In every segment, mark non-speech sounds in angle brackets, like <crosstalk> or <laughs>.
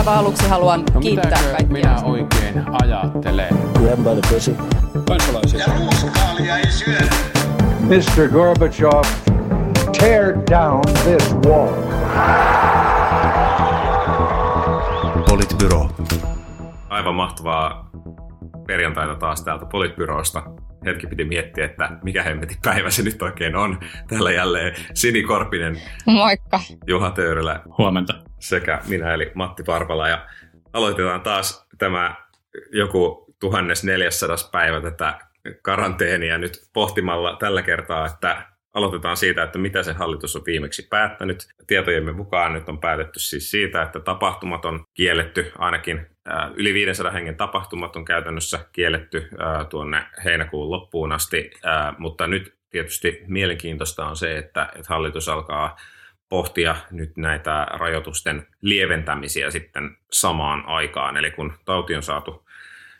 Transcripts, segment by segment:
aivan aluksi haluan No kiittää kaikkia. minä oikein ajattelen? Grab by the pussy. kansalaisia. Ja ruuskaalia ei syödä. Mr. Gorbachev, tear down this wall. Politbyro. Aivan mahtavaa perjantaita taas täältä Politbyrosta. Hetki piti miettiä, että mikä hemmetin päivä se nyt oikein on. Täällä jälleen Sini Korpinen, Moikka. Juha Töyrylä Huomenta. Sekä minä eli Matti Parpala. Ja aloitetaan taas tämä joku 1400 päivä tätä karanteenia nyt pohtimalla tällä kertaa, että aloitetaan siitä, että mitä se hallitus on viimeksi päättänyt. Tietojemme mukaan nyt on päätetty siis siitä, että tapahtumat on kielletty, ainakin ää, yli 500 hengen tapahtumat on käytännössä kielletty ää, tuonne heinäkuun loppuun asti, ää, mutta nyt tietysti mielenkiintoista on se, että, että hallitus alkaa pohtia nyt näitä rajoitusten lieventämisiä sitten samaan aikaan. Eli kun tauti on saatu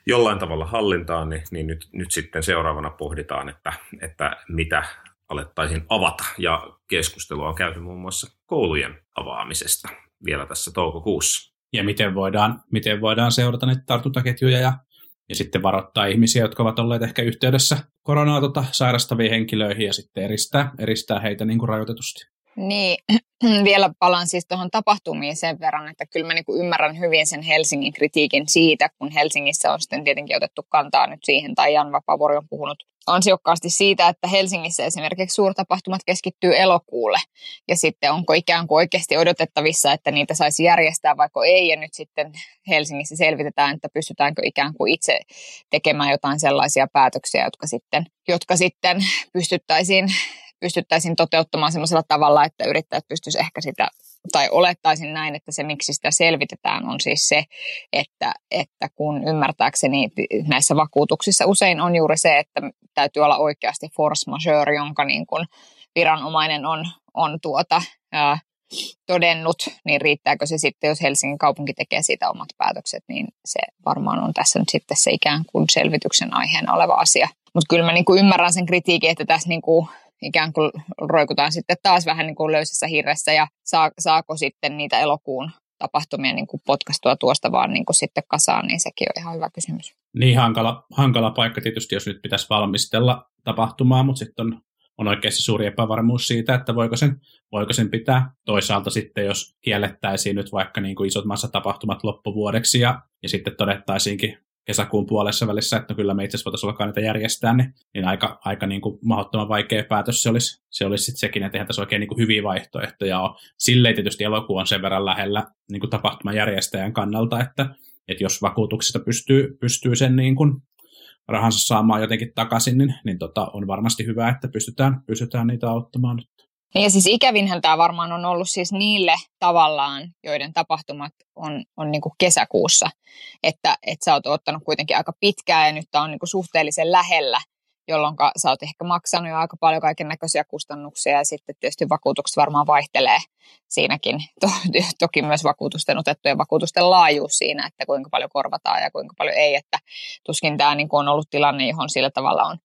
jollain tavalla hallintaan, niin, niin nyt, nyt sitten seuraavana pohditaan, että, että mitä alettaisiin avata. Ja keskustelua on käyty muun muassa koulujen avaamisesta vielä tässä toukokuussa. Ja miten voidaan, miten voidaan seurata näitä tartuntaketjuja ja, ja sitten varoittaa ihmisiä, jotka ovat olleet ehkä yhteydessä koronaa tota, sairastaviin henkilöihin ja sitten eristää, eristää heitä niin kuin rajoitetusti. Niin, <clears throat> vielä palaan siis tuohon tapahtumiin sen verran, että kyllä mä niinku ymmärrän hyvin sen Helsingin kritiikin siitä, kun Helsingissä on sitten tietenkin otettu kantaa nyt siihen, tai Jan Vapaavuori on puhunut ansiokkaasti siitä, että Helsingissä esimerkiksi suurtapahtumat keskittyy elokuulle, ja sitten onko ikään kuin oikeasti odotettavissa, että niitä saisi järjestää vaikka ei, ja nyt sitten Helsingissä selvitetään, että pystytäänkö ikään kuin itse tekemään jotain sellaisia päätöksiä, jotka sitten, jotka sitten pystyttäisiin pystyttäisiin toteuttamaan sellaisella tavalla, että yrittäjät pystyisivät ehkä sitä, tai olettaisin näin, että se miksi sitä selvitetään on siis se, että, että kun ymmärtääkseni näissä vakuutuksissa usein on juuri se, että täytyy olla oikeasti force majeure, jonka niin kuin viranomainen on, on tuota, ää, todennut, niin riittääkö se sitten, jos Helsingin kaupunki tekee siitä omat päätökset, niin se varmaan on tässä nyt sitten se ikään kuin selvityksen aiheena oleva asia. Mutta kyllä mä niinku ymmärrän sen kritiikin, että tässä niinku ikään kuin roikutaan sitten taas vähän niin kuin löysässä hirressä ja saa, saako sitten niitä elokuun tapahtumia niin kuin potkastua tuosta vaan niin kuin sitten kasaan, niin sekin on ihan hyvä kysymys. Niin hankala, hankala paikka tietysti, jos nyt pitäisi valmistella tapahtumaa, mutta sitten on, on oikeasti suuri epävarmuus siitä, että voiko sen, voiko sen pitää. Toisaalta sitten, jos kiellettäisiin nyt vaikka niin kuin isot massatapahtumat loppuvuodeksi ja, ja sitten todettaisiinkin kesäkuun puolessa välissä, että no kyllä me itse asiassa voitaisiin alkaa niitä järjestää, niin, niin aika, aika niin kuin mahdottoman vaikea päätös se olisi, se olisi sitten sekin, että eihän tässä oikein niin kuin hyviä vaihtoehtoja ole. Silleen tietysti elokuu on sen verran lähellä niin kuin tapahtuman järjestäjän kannalta, että, että jos vakuutuksista pystyy, pystyy sen niin kuin rahansa saamaan jotenkin takaisin, niin, niin tota, on varmasti hyvä, että pystytään, pystytään niitä auttamaan ja siis ikävinhän tämä varmaan on ollut siis niille tavallaan, joiden tapahtumat on, on niin kuin kesäkuussa, että, että sä oot ottanut kuitenkin aika pitkään ja nyt tämä on niin kuin suhteellisen lähellä, jolloin sä oot ehkä maksanut jo aika paljon kaiken näköisiä kustannuksia ja sitten tietysti vakuutukset varmaan vaihtelee siinäkin. To, <laughs> toki myös vakuutusten otettujen vakuutusten laajuus siinä, että kuinka paljon korvataan ja kuinka paljon ei, että tuskin tämä niin on ollut tilanne, johon sillä tavalla on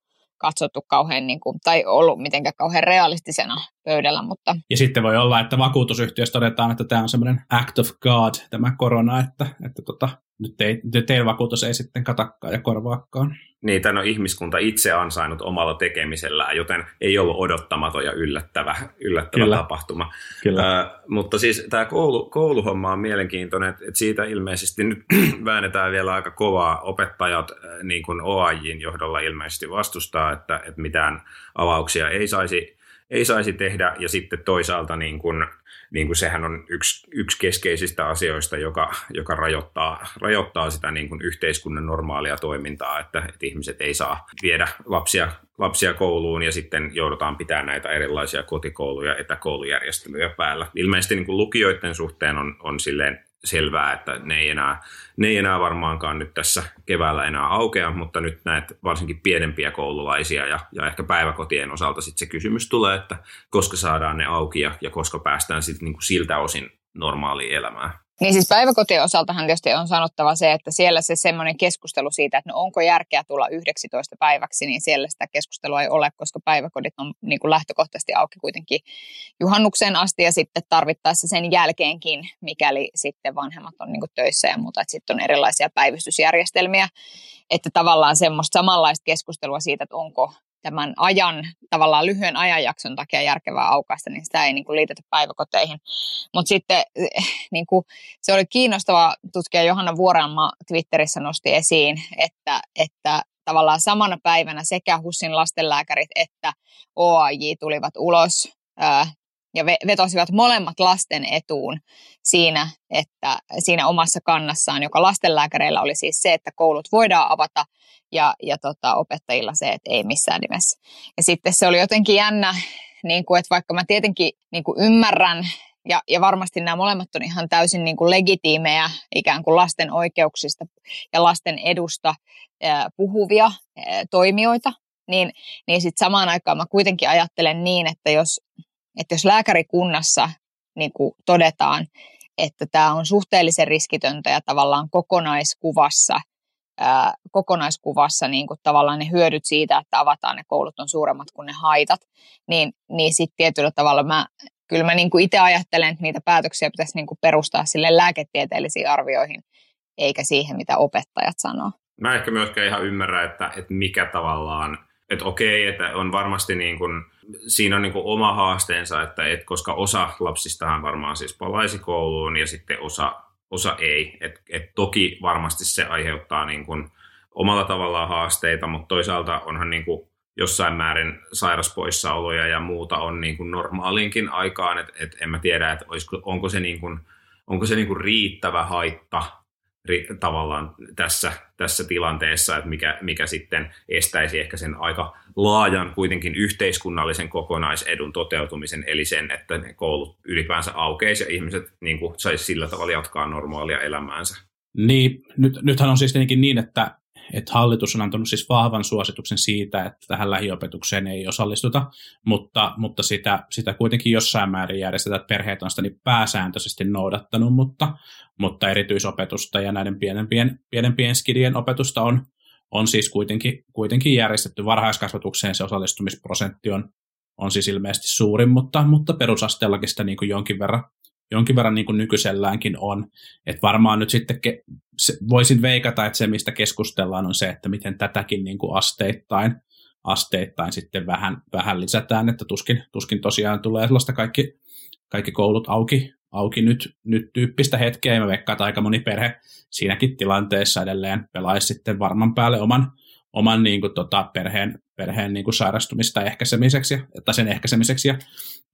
katsottu kauhean, niin kuin, tai ollut mitenkään kauhean realistisena pöydällä. Mutta... Ja sitten voi olla, että vakuutusyhtiössä todetaan, että tämä on semmoinen act of God, tämä korona, että, että tota, nyt ei, teidän vakuutus ei sitten katakaan ja korvaakaan. Niin, tämän on ihmiskunta itse ansainnut omalla tekemisellään, joten ei ollut odottamaton ja yllättävä, yllättävä Kyllä. tapahtuma. Kyllä. Äh, mutta siis tämä koulu, kouluhomma on mielenkiintoinen, että et siitä ilmeisesti nyt <clears throat> väännetään vielä aika kovaa. Opettajat äh, niin kuin OAJin johdolla ilmeisesti vastustaa, että, että mitään avauksia ei saisi, ei saisi tehdä, ja sitten toisaalta niin kuin, niin kuin sehän on yksi, yksi keskeisistä asioista, joka, joka rajoittaa, rajoittaa sitä niin kuin yhteiskunnan normaalia toimintaa, että, että ihmiset ei saa viedä lapsia, lapsia kouluun ja sitten joudutaan pitämään näitä erilaisia kotikouluja, etäkoulujärjestelyjä päällä. Ilmeisesti niin kuin lukioiden suhteen on, on silleen selvää, että ne ei, enää, ne ei enää varmaankaan nyt tässä keväällä enää aukea, mutta nyt näet varsinkin pienempiä koululaisia ja, ja ehkä päiväkotien osalta sitten se kysymys tulee, että koska saadaan ne auki ja, ja koska päästään sitten niin kuin siltä osin normaaliin elämään. Niin siis päiväkotien osaltahan tietysti on sanottava se, että siellä se semmoinen keskustelu siitä, että no onko järkeä tulla 11 päiväksi, niin siellä sitä keskustelua ei ole, koska päiväkodit on niin kuin lähtökohtaisesti auki kuitenkin juhannukseen asti ja sitten tarvittaessa sen jälkeenkin, mikäli sitten vanhemmat on niin kuin töissä ja muuta, että sitten on erilaisia päivystysjärjestelmiä, että tavallaan semmoista samanlaista keskustelua siitä, että onko tämän ajan, tavallaan lyhyen ajanjakson takia järkevää aukaista, niin sitä ei niin kuin liitetä päiväkoteihin. Mutta sitten eh, niin kuin, se oli kiinnostava tutkija Johanna Vuorelma Twitterissä nosti esiin, että, että tavallaan samana päivänä sekä HUSin lastenlääkärit että OAJ tulivat ulos ja vetosivat molemmat lasten etuun siinä, että siinä omassa kannassaan, joka lastenlääkäreillä oli siis se, että koulut voidaan avata ja, ja tota, opettajilla se, että ei missään nimessä. Ja sitten se oli jotenkin jännä, niin kuin, että vaikka mä tietenkin niin kuin ymmärrän ja, ja varmasti nämä molemmat on ihan täysin niin kuin legitiimejä ikään kuin lasten oikeuksista ja lasten edusta ää, puhuvia ää, toimijoita, niin, niin sitten samaan aikaan mä kuitenkin ajattelen niin, että jos, että jos lääkärikunnassa niin kuin todetaan, että tämä on suhteellisen riskitöntä ja tavallaan kokonaiskuvassa – ää, kokonaiskuvassa niin kuin tavallaan ne hyödyt siitä, että avataan ne koulut on suuremmat kuin ne haitat, niin, niin sitten tietyllä tavalla mä, kyllä mä niin kuin itse ajattelen, että niitä päätöksiä pitäisi niin kuin perustaa sille lääketieteellisiin arvioihin, eikä siihen, mitä opettajat sanoo. Mä ehkä myöskään ihan ymmärrä, että, että mikä tavallaan, että okei, että on varmasti niin kuin, siinä on niin kuin oma haasteensa, että, että koska osa lapsistahan varmaan siis palaisi kouluun ja sitten osa osa ei. Et, et toki varmasti se aiheuttaa niin kuin omalla tavallaan haasteita, mutta toisaalta onhan niin kuin jossain määrin sairaspoissaoloja ja muuta on niin kuin normaalinkin aikaan, että et en mä tiedä, että onko se, niin kuin, onko se niin kuin riittävä haitta tavallaan tässä, tässä tilanteessa, että mikä, mikä sitten estäisi ehkä sen aika laajan kuitenkin yhteiskunnallisen kokonaisedun toteutumisen, eli sen, että ne koulut ylipäänsä aukeisi ja ihmiset niin saisi sillä tavalla jatkaa normaalia elämäänsä. Niin, nyt, nythän on siis tietenkin niin, että että hallitus on antanut siis vahvan suosituksen siitä, että tähän lähiopetukseen ei osallistuta, mutta, mutta sitä, sitä kuitenkin jossain määrin järjestetään, että perheet on sitä niin pääsääntöisesti noudattanut, mutta, mutta erityisopetusta ja näiden pienempien, pienempien skidien opetusta on, on siis kuitenkin, kuitenkin järjestetty. Varhaiskasvatukseen, se osallistumisprosentti on, on siis ilmeisesti suurin, mutta, mutta perusasteellakin sitä niin kuin jonkin verran jonkin verran niin kuin nykyiselläänkin on. Että varmaan nyt sitten ke, se, voisin veikata, että se mistä keskustellaan on se, että miten tätäkin niin kuin asteittain, asteittain sitten vähän, vähän lisätään, että tuskin, tuskin tosiaan tulee sellaista kaikki, kaikki koulut auki, auki nyt, nyt tyyppistä hetkeä, ja mä veikkaan, että aika moni perhe siinäkin tilanteessa edelleen pelaisi sitten varman päälle oman, oman niin kuin, tota, perheen, perheen niin kuin sairastumista ehkäisemiseksi, tai sen ehkäisemiseksi ja,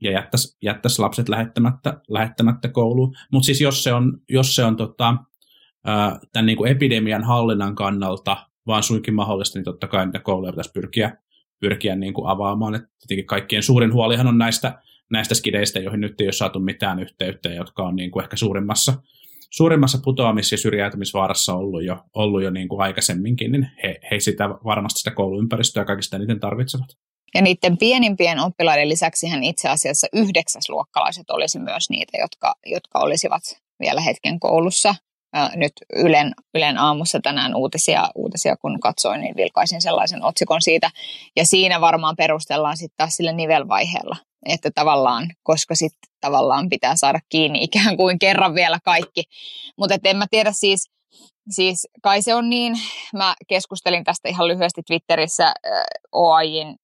ja jättäisi, jättäisi lapset lähettämättä, lähettämättä kouluun. Mutta siis jos se on, jos se on tota, tämän niin kuin epidemian hallinnan kannalta vaan suinkin mahdollista, niin totta kai niitä kouluja pitäisi pyrkiä, pyrkiä niin kuin avaamaan. Et tietenkin kaikkien suurin huolihan on näistä, näistä skideistä, joihin nyt ei ole saatu mitään yhteyttä, jotka on niin kuin ehkä suurimmassa, suurimmassa putoamis- ja syrjäytymisvaarassa ollut jo, ollut jo niin kuin aikaisemminkin, niin he, he sitä varmasti sitä kouluympäristöä kaikista eniten tarvitsevat. Ja niiden pienimpien oppilaiden lisäksi hän itse asiassa yhdeksäsluokkalaiset olisi myös niitä, jotka, jotka olisivat vielä hetken koulussa. Nyt Ylen, Ylen aamussa tänään uutisia, uutisia, kun katsoin, niin vilkaisin sellaisen otsikon siitä. Ja siinä varmaan perustellaan sitten taas sille nivelvaiheella, että tavallaan, koska sitten tavallaan pitää saada kiinni ikään kuin kerran vielä kaikki. Mutta en mä tiedä siis, siis kai se on niin, mä keskustelin tästä ihan lyhyesti Twitterissä äh, OAJin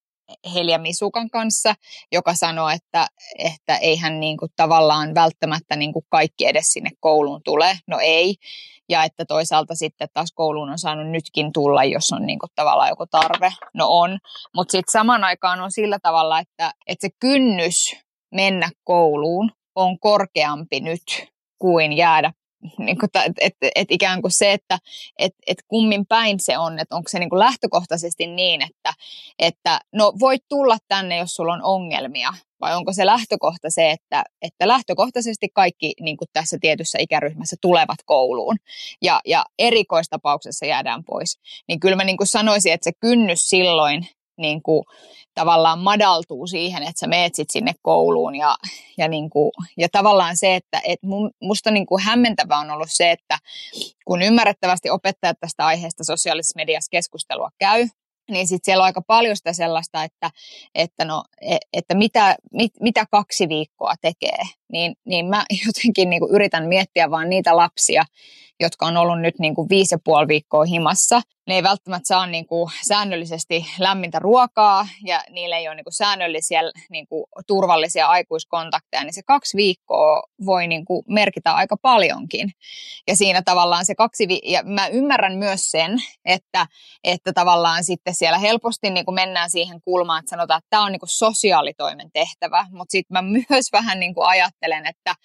Helja Misukan kanssa, joka sanoi, että, että eihän niin kuin tavallaan välttämättä niin kuin kaikki edes sinne kouluun tule. No ei. Ja että toisaalta sitten taas kouluun on saanut nytkin tulla, jos on niin kuin tavallaan joku tarve. No on. Mutta sitten saman aikaan on sillä tavalla, että, että se kynnys mennä kouluun on korkeampi nyt kuin jäädä niin kuin, et, et, et ikään kuin se, että et, et kummin päin se on, että onko se niin kuin lähtökohtaisesti niin, että, että no voit tulla tänne, jos sulla on ongelmia, vai onko se lähtökohta se, että, että lähtökohtaisesti kaikki niin kuin tässä tietyssä ikäryhmässä tulevat kouluun ja, ja erikoistapauksessa jäädään pois. Niin kyllä mä niin kuin sanoisin, että se kynnys silloin niin kuin, tavallaan madaltuu siihen, että sä meet sit sinne kouluun. Ja, ja, niin kuin, ja tavallaan se, että et musta niin kuin hämmentävä on ollut se, että kun ymmärrettävästi opettajat tästä aiheesta sosiaalisessa mediassa keskustelua käy, niin sitten siellä on aika paljon sitä sellaista, että, että, no, e, että mitä, mit, mitä kaksi viikkoa tekee. Niin, niin mä <laughs> jotenkin niin kuin yritän miettiä vaan niitä lapsia, jotka on ollut nyt niin kuin viisi ja puoli viikkoa himassa. Ne ei välttämättä saa niin kuin säännöllisesti lämmintä ruokaa ja niillä ei ole niin kuin säännöllisiä niin kuin turvallisia aikuiskontakteja, niin se kaksi viikkoa voi niin kuin merkitä aika paljonkin. Ja siinä tavallaan se kaksi vi- ja mä ymmärrän myös sen, että, että tavallaan sitten siellä helposti niin kuin mennään siihen kulmaan, että sanotaan, että tämä on niin kuin sosiaalitoimen tehtävä, mutta sitten mä <laughs> myös vähän niin kuin ajattelen, että,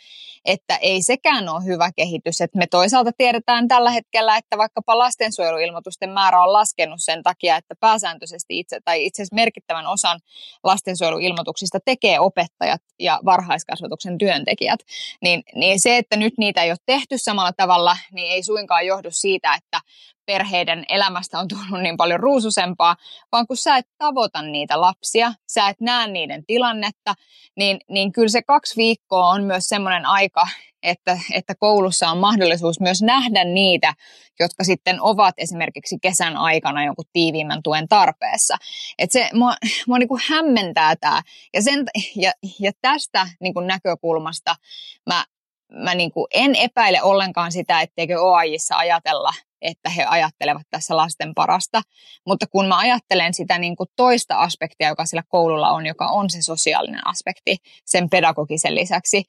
että ei sekään ole hyvä kehitys, että me toisaalta tiedetään tällä hetkellä, että vaikkapa lastensuojeluilmoitusten määrä on laskenut sen takia, että pääsääntöisesti itse tai itse asiassa merkittävän osan lastensuojeluilmoituksista tekee opettajat ja varhaiskasvatuksen työntekijät. Niin, niin se, että nyt niitä ei ole tehty samalla tavalla, niin ei suinkaan johdu siitä, että perheiden elämästä on tullut niin paljon ruususempaa, vaan kun sä et tavoita niitä lapsia, sä et näe niiden tilannetta, niin, niin kyllä se kaksi viikkoa on myös semmoinen aika, että, että koulussa on mahdollisuus myös nähdä niitä, jotka sitten ovat esimerkiksi kesän aikana jonkun tiiviimmän tuen tarpeessa. Et se mua, mua niin kuin hämmentää tämä. Ja, sen, ja, ja tästä niin kuin näkökulmasta mä, mä niin kuin en epäile ollenkaan sitä, etteikö OAJissa ajatella että he ajattelevat tässä lasten parasta. Mutta kun mä ajattelen sitä niin kuin toista aspektia, joka sillä koululla on, joka on se sosiaalinen aspekti sen pedagogisen lisäksi,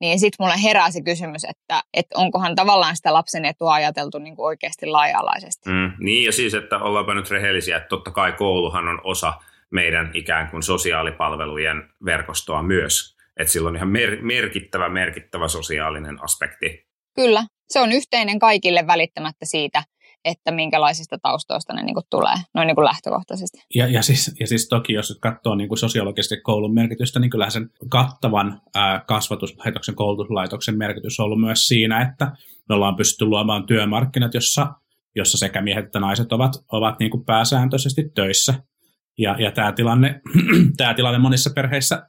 niin sitten mulle herää se kysymys, että, että onkohan tavallaan sitä lapsen etua ajateltu niin kuin oikeasti laaja-alaisesti. Mm, niin ja siis, että ollaanpa nyt rehellisiä, että totta kai kouluhan on osa meidän ikään kuin sosiaalipalvelujen verkostoa myös. Että sillä on ihan mer- merkittävä, merkittävä sosiaalinen aspekti. Kyllä, se on yhteinen kaikille välittämättä siitä, että minkälaisista taustoista ne niin kuin tulee, noin niin kuin lähtökohtaisesti. Ja, ja, siis, ja siis toki, jos katsoo niin kuin sosiologisesti koulun merkitystä, niin kyllähän sen kattavan ää, kasvatuslaitoksen, koulutuslaitoksen merkitys on ollut myös siinä, että me ollaan pystytty luomaan työmarkkinat, jossa, jossa sekä miehet että naiset ovat, ovat niin kuin pääsääntöisesti töissä. Ja, ja tämä, tilanne, <clears throat> tämä tilanne monissa perheissä,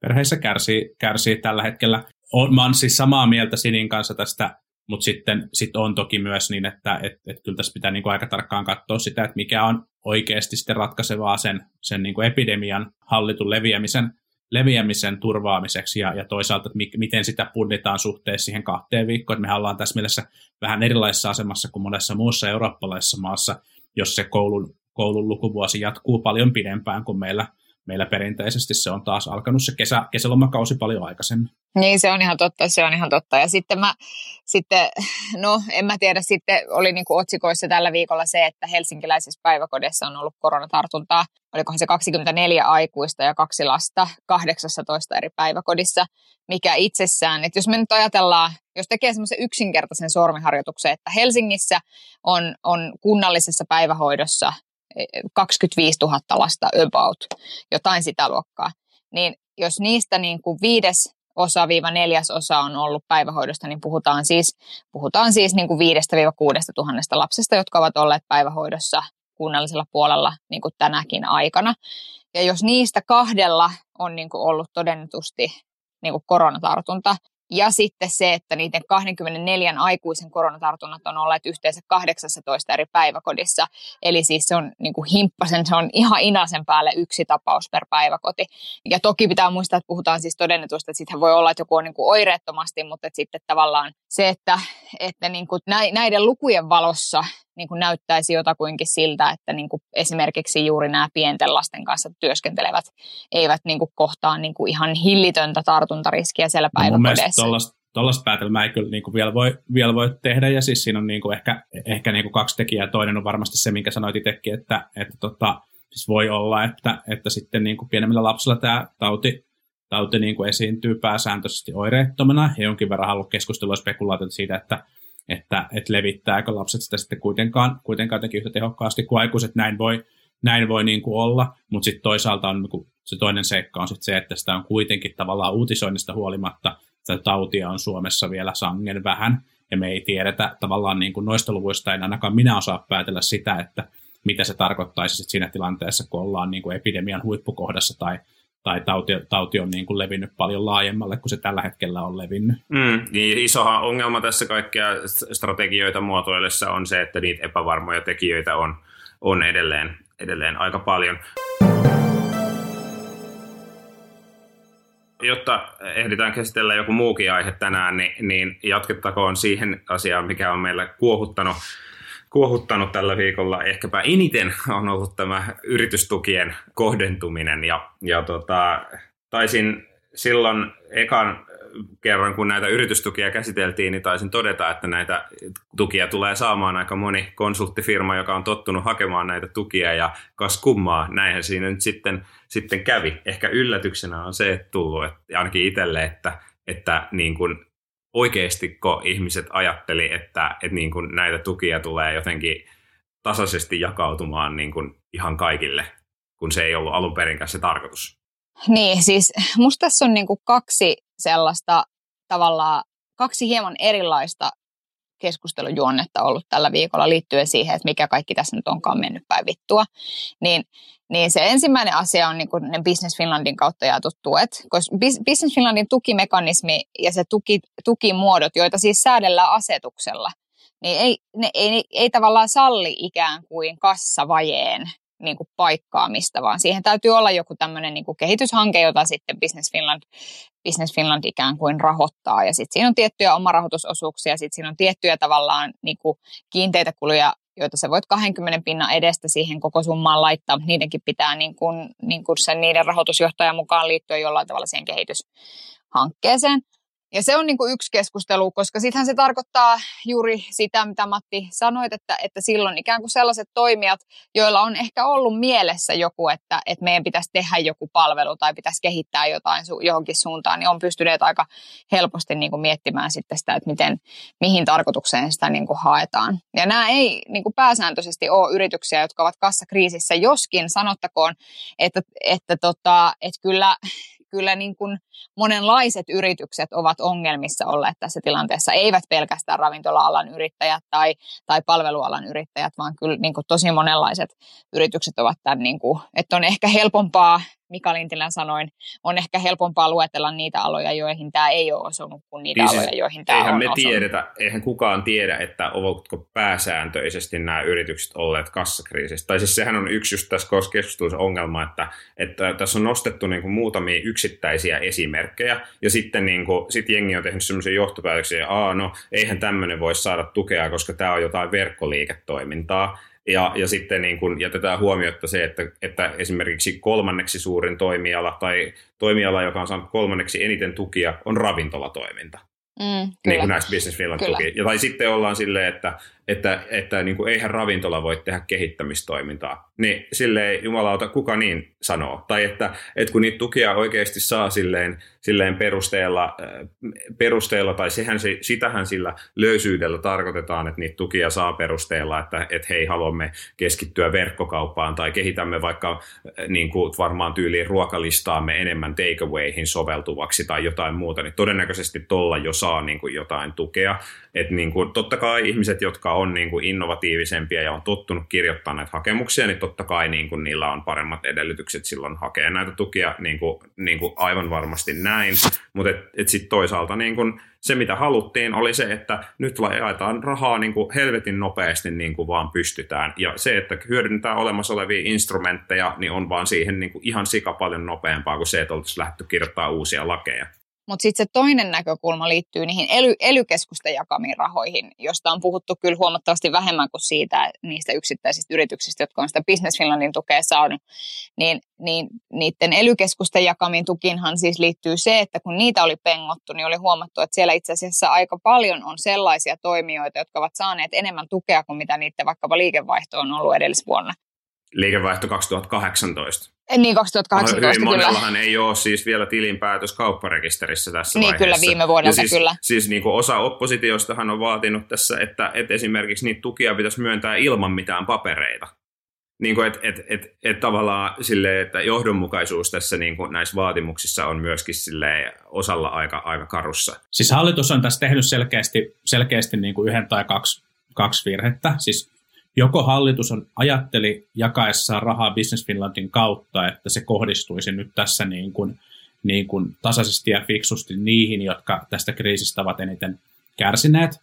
perheissä kärsii, kärsii tällä hetkellä. Olen siis samaa mieltä Sinin kanssa tästä mutta sitten sit on toki myös niin, että et, et kyllä tässä pitää niinku aika tarkkaan katsoa sitä, että mikä on oikeasti sitten ratkaisevaa sen, sen niinku epidemian hallitun leviämisen, leviämisen turvaamiseksi ja, ja toisaalta, että mi, miten sitä punnitaan suhteessa siihen kahteen viikkoon. Mehän ollaan tässä mielessä vähän erilaisessa asemassa kuin monessa muussa eurooppalaisessa maassa, jos se koulun, koulun lukuvuosi jatkuu paljon pidempään kuin meillä – meillä perinteisesti se on taas alkanut se kesä, kesälomakausi paljon aikaisemmin. Niin, se on ihan totta, se on ihan totta. Ja sitten mä, sitten, no en mä tiedä, sitten oli niin kuin otsikoissa tällä viikolla se, että helsinkiläisessä päiväkodissa on ollut koronatartuntaa. Olikohan se 24 aikuista ja kaksi lasta 18 eri päiväkodissa, mikä itsessään, että jos me nyt ajatellaan, jos tekee semmoisen yksinkertaisen sormiharjoituksen, että Helsingissä on, on kunnallisessa päivähoidossa 25 000 lasta about, jotain sitä luokkaa. Niin jos niistä niin kuin viides osa viiva neljäs osa on ollut päivähoidosta, niin puhutaan siis, puhutaan siis niin kuin viidestä viiva kuudesta tuhannesta lapsesta, jotka ovat olleet päivähoidossa kunnallisella puolella niin kuin tänäkin aikana. Ja jos niistä kahdella on niin kuin ollut todennetusti niin kuin koronatartunta, ja sitten se, että niiden 24 aikuisen koronatartunnat on olleet yhteensä 18 eri päiväkodissa. Eli siis se on niin kuin himppasen, se on ihan inasen päälle yksi tapaus per päiväkoti. Ja toki pitää muistaa, että puhutaan siis todennetusta, että sitten voi olla, että joku on niin kuin oireettomasti, mutta että sitten tavallaan se, että, että niin kuin näiden lukujen valossa niin kuin näyttäisi jotakuinkin siltä, että niin kuin esimerkiksi juuri nämä pienten lasten kanssa työskentelevät eivät niin kuin kohtaa niin kuin ihan hillitöntä tartuntariskiä siellä no päiväkodeissa. Tuollaista päätelmää ei kyllä niin kuin vielä, voi, vielä voi tehdä, ja siis siinä on niin kuin ehkä, ehkä niin kuin kaksi tekijää. Toinen on varmasti se, minkä sanoit itsekin, että, että tota, siis voi olla, että, että sitten niin kuin pienemmillä lapsilla tämä tauti, tauti niin kuin esiintyy pääsääntöisesti oireettomana. He jonkin verran halunnut keskustelua spekulaatiota siitä, että että, että levittääkö lapset sitä sitten kuitenkaan, kuitenkaan jotenkin yhtä tehokkaasti kuin aikuiset. Näin voi, näin voi niin kuin olla, mutta sitten toisaalta on niin se toinen seikka on sitten se, että sitä on kuitenkin tavallaan uutisoinnista huolimatta, että tautia on Suomessa vielä sangen vähän, ja me ei tiedetä tavallaan niin kuin noista luvuista, en ainakaan minä osaa päätellä sitä, että mitä se tarkoittaisi sit siinä tilanteessa, kun ollaan niin kuin epidemian huippukohdassa tai, tai tauti, tauti on niin kuin levinnyt paljon laajemmalle kuin se tällä hetkellä on levinnyt. Mm, niin iso ongelma tässä kaikkia strategioita muotoillessa on se, että niitä epävarmoja tekijöitä on, on edelleen, edelleen aika paljon. Jotta ehditään käsitellä joku muukin aihe tänään, niin, niin jatkettakoon siihen asiaan, mikä on meillä kuohuttanut, kuohuttanut tällä viikolla. Ehkäpä eniten on ollut tämä yritystukien kohdentuminen. Ja, ja tota, taisin silloin ekan kerran, kun näitä yritystukia käsiteltiin, niin taisin todeta, että näitä tukia tulee saamaan aika moni konsulttifirma, joka on tottunut hakemaan näitä tukia ja kas kummaa, näinhän siinä nyt sitten, sitten kävi. Ehkä yllätyksenä on se, että tullut, että ainakin itselle, että, että niin kuin oikeastiko ihmiset ajatteli, että, että niin kuin näitä tukia tulee jotenkin tasaisesti jakautumaan niin kuin ihan kaikille, kun se ei ollut alun perin se tarkoitus. Niin, siis musta tässä on niin kuin kaksi sellaista tavallaan kaksi hieman erilaista keskustelujuonnetta ollut tällä viikolla liittyen siihen, että mikä kaikki tässä nyt onkaan mennyt päin vittua. Niin, niin se ensimmäinen asia on niin ne Business Finlandin kautta jaetut tuet, koska Business Finlandin tukimekanismi ja se tuki, tukimuodot, joita siis säädellään asetuksella, niin ei, ne, ei, ei tavallaan salli ikään kuin kassavajeen niin kuin paikkaamista, vaan siihen täytyy olla joku tämmöinen niin kuin kehityshanke, jota sitten Business Finland, Business Finland ikään kuin rahoittaa. Ja sitten siinä on tiettyjä omarahoitusosuuksia, sitten siinä on tiettyjä tavallaan niin kuin kiinteitä kuluja, joita sä voit 20 pinnan edestä siihen koko summaan laittaa, mutta niidenkin pitää niin kuin, niin kuin sen niiden rahoitusjohtajan mukaan liittyä jollain tavalla siihen kehityshankkeeseen. Ja se on niin kuin yksi keskustelu, koska sittenhän se tarkoittaa juuri sitä, mitä Matti sanoit, että, että silloin ikään kuin sellaiset toimijat, joilla on ehkä ollut mielessä joku, että, että meidän pitäisi tehdä joku palvelu tai pitäisi kehittää jotain su- johonkin suuntaan, niin on pystyneet aika helposti niin kuin miettimään sitten sitä, että miten, mihin tarkoitukseen sitä niin kuin haetaan. Ja nämä ei niin kuin pääsääntöisesti ole yrityksiä, jotka ovat kassakriisissä, joskin sanottakoon, että, että, tota, että kyllä kyllä niin kuin monenlaiset yritykset ovat ongelmissa olleet tässä tilanteessa, eivät pelkästään ravintola-alan yrittäjät tai, tai palvelualan yrittäjät, vaan kyllä niin kuin tosi monenlaiset yritykset ovat tämän, niin kuin, että on ehkä helpompaa Mika Lintilän sanoin, on ehkä helpompaa luetella niitä aloja, joihin tämä ei ole osunut, kuin niitä niin siis, aloja, joihin tämä eihän on me osunut. tiedetä, eihän kukaan tiedä, että ovatko pääsääntöisesti nämä yritykset olleet kassakriisissä. Tai siis sehän on yksi just tässä keskustelussa ongelma, että, että tässä on nostettu niin kuin muutamia yksittäisiä esimerkkejä, ja sitten niin kuin, sit jengi on tehnyt sellaisia johtopäätöksiä, että no, eihän tämmöinen voi saada tukea, koska tämä on jotain verkkoliiketoimintaa, ja, ja sitten niin kun jätetään huomiota se, että, että esimerkiksi kolmanneksi suurin toimiala tai toimiala, joka on saanut kolmanneksi eniten tukia, on ravintolatoiminta. Mm, niin kuin näistä Business Finland tuki. Ja tai sitten ollaan silleen, että, että, että niin kuin eihän ravintola voi tehdä kehittämistoimintaa. Niin silleen jumalauta, kuka niin sanoo? Tai että, että kun niitä tukia oikeasti saa silleen, silleen perusteella, äh, perusteella, tai sehän, sitähän sillä löysyydellä tarkoitetaan, että niitä tukia saa perusteella, että, että hei, haluamme keskittyä verkkokauppaan tai kehitämme vaikka äh, niin kuin varmaan tyyliin ruokalistaamme enemmän takeawayhin soveltuvaksi tai jotain muuta, niin todennäköisesti tuolla jo saa niin kuin jotain tukea. Että niin kuin, totta kai ihmiset, jotka on niin kuin innovatiivisempia ja on tottunut kirjoittaa näitä hakemuksia, niin totta kai niin kuin niillä on paremmat edellytykset silloin hakea näitä tukia niin kuin, niin kuin aivan varmasti näin. Mutta et, et sitten toisaalta niin kuin se, mitä haluttiin, oli se, että nyt jaetaan rahaa niin kuin helvetin nopeasti niin kuin vaan pystytään. Ja se, että hyödynnetään olemassa olevia instrumentteja, niin on vaan siihen niin kuin ihan sika paljon nopeampaa kuin se, että oltaisiin lähdetty kirjoittaa uusia lakeja. Mutta sitten se toinen näkökulma liittyy niihin ely, elykeskusten jakamiin rahoihin, josta on puhuttu kyllä huomattavasti vähemmän kuin siitä niistä yksittäisistä yrityksistä, jotka on sitä Business Finlandin tukea saanut. Niin, niin niiden elykeskusten jakamiin tukinhan siis liittyy se, että kun niitä oli pengottu, niin oli huomattu, että siellä itse asiassa aika paljon on sellaisia toimijoita, jotka ovat saaneet enemmän tukea kuin mitä niiden vaikkapa liikevaihto on ollut edellisvuonna. Liikevaihto 2018. Niin, 2018 Hyvin kyllä. monellahan ei ole siis vielä tilinpäätös kaupparekisterissä tässä Niin, vaiheessa. kyllä viime vuodelta ja siis, kyllä. Siis niin kuin osa oppositiostahan on vaatinut tässä, että, että esimerkiksi niitä tukia pitäisi myöntää ilman mitään papereita. Niin kuin, että et, et, et tavallaan sille, että johdonmukaisuus tässä niin kuin näissä vaatimuksissa on myöskin sille osalla aika, aika karussa. Siis hallitus on tässä tehnyt selkeästi, selkeästi niin kuin yhden tai kaksi, kaksi virhettä. Siis joko hallitus on, ajatteli jakaessaan rahaa Business Finlandin kautta, että se kohdistuisi nyt tässä niin kuin, niin kuin tasaisesti ja fiksusti niihin, jotka tästä kriisistä ovat eniten kärsineet,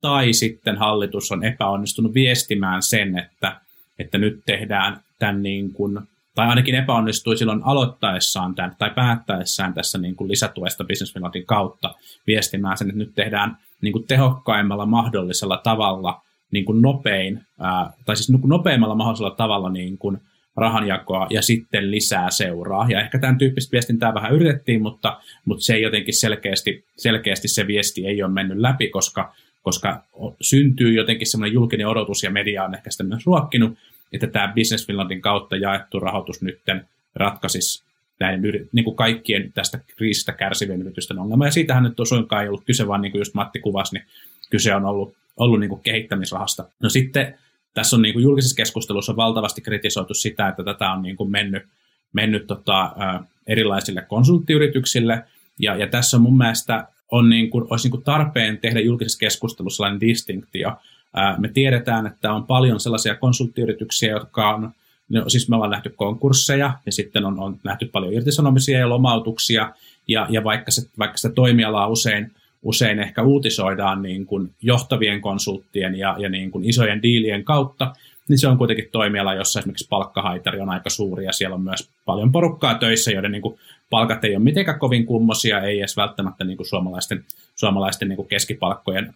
tai sitten hallitus on epäonnistunut viestimään sen, että, että nyt tehdään tämän niin kuin, tai ainakin epäonnistui silloin aloittaessaan tämän, tai päättäessään tässä niin kuin lisätuesta Business Finlandin kautta viestimään sen, että nyt tehdään niin kuin tehokkaimmalla mahdollisella tavalla niin kuin nopein, ää, tai siis niin nopeimmalla mahdollisella tavalla niin kuin rahanjakoa ja sitten lisää seuraa. Ja ehkä tämän tyyppistä viestintää vähän yritettiin, mutta, mutta se ei jotenkin selkeästi, selkeästi se viesti ei ole mennyt läpi, koska, koska syntyy jotenkin semmoinen julkinen odotus ja media on ehkä sitä myös ruokkinut, että tämä Business Finlandin kautta jaettu rahoitus nytten ratkaisisi näin, niin kuin kaikkien tästä kriisistä kärsivien yritysten ongelma. Ja siitähän nyt suinkaan ei ollut kyse, vaan niin kuin just Matti kuvasi, niin kyse on ollut, ollut niin kuin kehittämisrahasta. No sitten tässä on niin kuin julkisessa keskustelussa valtavasti kritisoitu sitä, että tätä on niin kuin mennyt, mennyt tota, erilaisille konsulttiyrityksille, ja, ja tässä mun mielestä on niin kuin, olisi niin kuin tarpeen tehdä julkisessa keskustelussa sellainen distinktio. Me tiedetään, että on paljon sellaisia konsulttiyrityksiä, jotka on, no, siis me ollaan nähty konkursseja, ja sitten on, on nähty paljon irtisanomisia ja lomautuksia, ja, ja vaikka, se, vaikka sitä toimialaa usein usein ehkä uutisoidaan niin kuin johtavien konsulttien ja, ja niin kuin isojen diilien kautta, niin se on kuitenkin toimiala, jossa esimerkiksi palkkahaitari on aika suuri ja siellä on myös paljon porukkaa töissä, joiden niin kuin palkat ei ole mitenkään kovin kummosia, ei edes välttämättä niin kuin suomalaisten, suomalaisten niin kuin keskipalkkojen